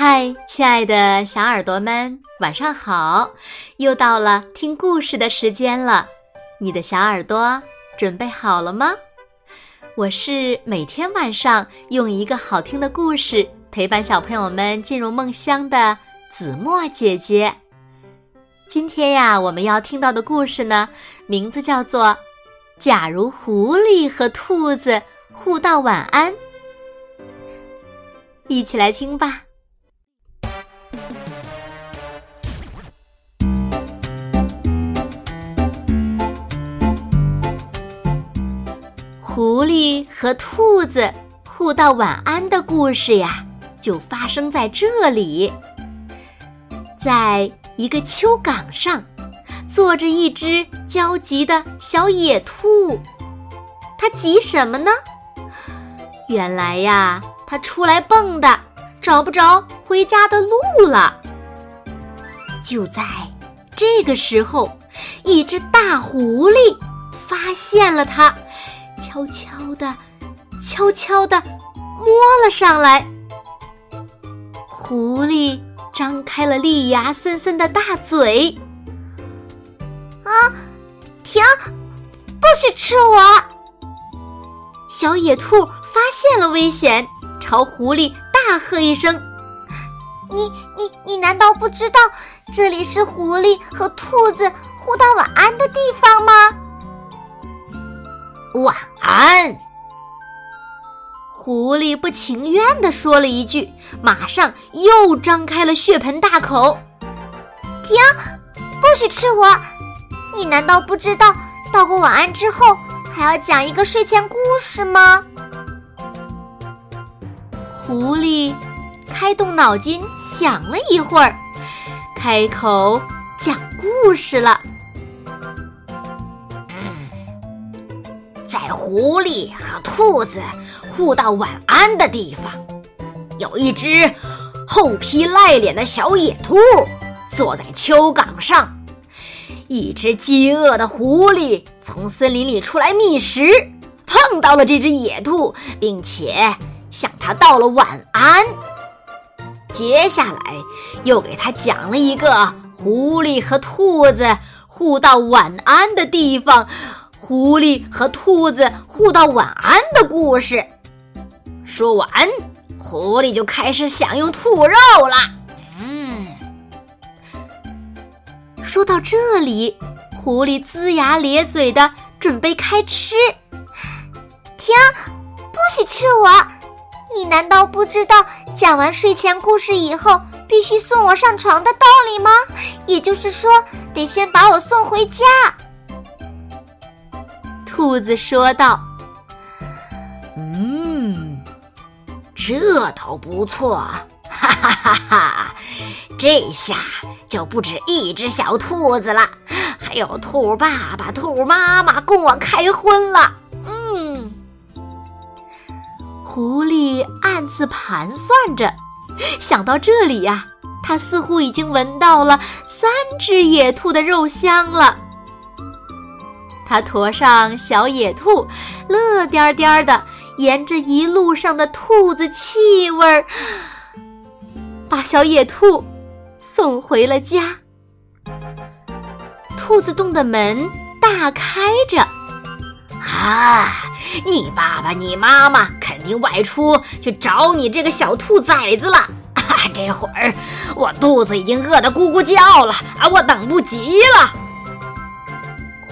嗨，亲爱的小耳朵们，晚上好！又到了听故事的时间了，你的小耳朵准备好了吗？我是每天晚上用一个好听的故事陪伴小朋友们进入梦乡的子墨姐姐。今天呀，我们要听到的故事呢，名字叫做《假如狐狸和兔子互道晚安》，一起来听吧。和兔子互道晚安的故事呀，就发生在这里。在一个丘岗上，坐着一只焦急的小野兔。它急什么呢？原来呀，它出来蹦跶，找不着回家的路了。就在这个时候，一只大狐狸发现了它。悄悄的，悄悄的摸了上来。狐狸张开了利牙森森的大嘴。啊，停！不许吃我！小野兔发现了危险，朝狐狸大喝一声：“你你你难道不知道这里是狐狸和兔子互道晚安的地方吗？”晚安。狐狸不情愿地说了一句，马上又张开了血盆大口。停！不许吃我！你难道不知道道过晚安之后还要讲一个睡前故事吗？狐狸开动脑筋想了一会儿，开口讲故事了。狐狸和兔子互道晚安的地方，有一只厚皮赖脸的小野兔坐在丘岗上。一只饥饿的狐狸从森林里出来觅食，碰到了这只野兔，并且向它道了晚安。接下来又给它讲了一个狐狸和兔子互道晚安的地方。狐狸和兔子互道晚安的故事，说完，狐狸就开始享用兔肉了。嗯，说到这里，狐狸龇牙咧嘴的准备开吃。停！不许吃我！你难道不知道讲完睡前故事以后必须送我上床的道理吗？也就是说，得先把我送回家。兔子说道：“嗯，这倒不错，哈哈哈哈！这下就不止一只小兔子了，还有兔爸爸、兔妈妈供我开荤了。”嗯，狐狸暗自盘算着，想到这里呀，它似乎已经闻到了三只野兔的肉香了。他驮上小野兔，乐颠颠的沿着一路上的兔子气味儿，把小野兔送回了家。兔子洞的门大开着，啊，你爸爸、你妈妈肯定外出去找你这个小兔崽子了。啊，这会儿我肚子已经饿得咕咕叫了，啊，我等不及了。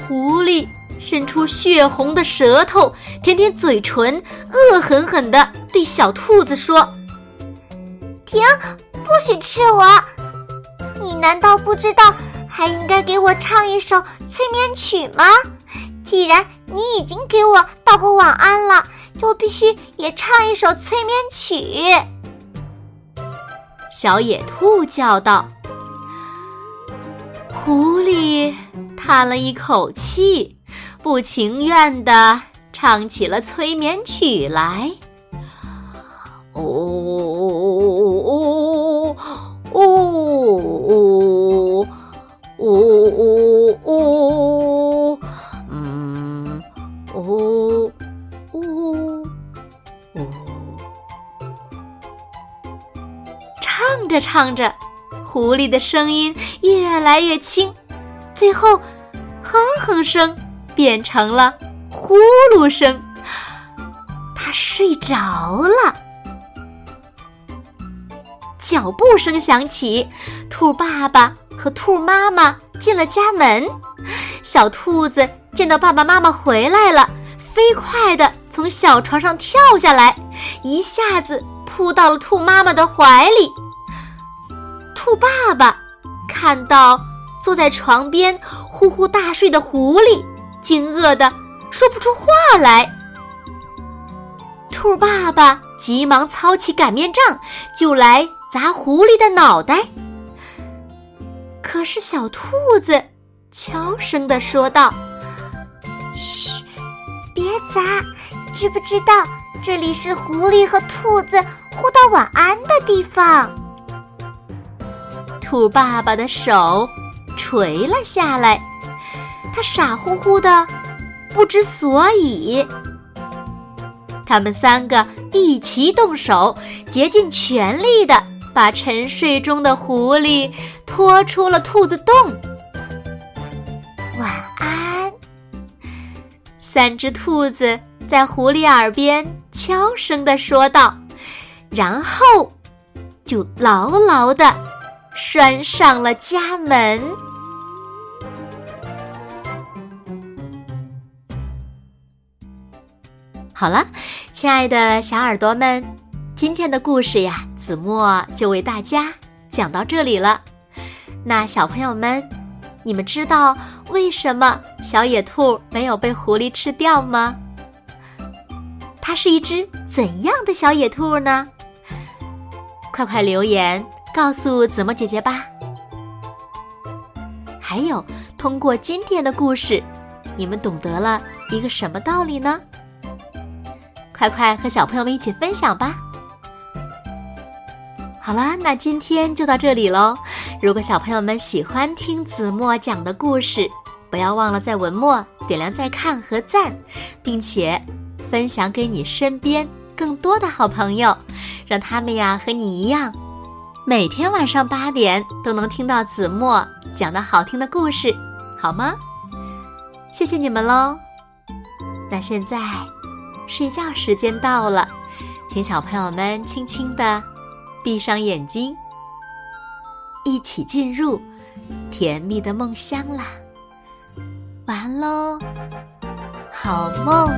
狐狸伸出血红的舌头，舔舔嘴唇，恶狠狠地对小兔子说：“停！不许吃我！你难道不知道还应该给我唱一首催眠曲吗？既然你已经给我道过晚安了，就必须也唱一首催眠曲。”小野兔叫道。狐狸。叹了一口气，不情愿地唱起了催眠曲来。呜呜呜呜呜呜，嗯呜呜呜，唱着唱着，狐狸的声音越来越轻，最后，哼哼声变成了呼噜声。它睡着了。脚步声响起，兔爸爸和兔妈妈进了家门。小兔子见到爸爸妈妈回来了，飞快地从小床上跳下来，一下子扑到了兔妈妈的怀里。兔爸爸看到坐在床边呼呼大睡的狐狸，惊愕的说不出话来。兔爸爸急忙操起擀面杖就来砸狐狸的脑袋。可是小兔子悄声的说道：“嘘，别砸！知不知道这里是狐狸和兔子互道晚安的地方？”兔爸爸的手垂了下来，他傻乎乎的不知所以。他们三个一齐动手，竭尽全力的把沉睡中的狐狸拖出了兔子洞。晚安，三只兔子在狐狸耳边悄声的说道，然后就牢牢的。拴上了家门。好了，亲爱的小耳朵们，今天的故事呀，子墨就为大家讲到这里了。那小朋友们，你们知道为什么小野兔没有被狐狸吃掉吗？它是一只怎样的小野兔呢？快快留言！告诉子墨姐姐吧。还有，通过今天的故事，你们懂得了一个什么道理呢？快快和小朋友们一起分享吧。好啦，那今天就到这里喽。如果小朋友们喜欢听子墨讲的故事，不要忘了在文末点亮再看和赞，并且分享给你身边更多的好朋友，让他们呀和你一样。每天晚上八点都能听到子墨讲的好听的故事，好吗？谢谢你们喽。那现在睡觉时间到了，请小朋友们轻轻的闭上眼睛，一起进入甜蜜的梦乡啦。晚安喽，好梦。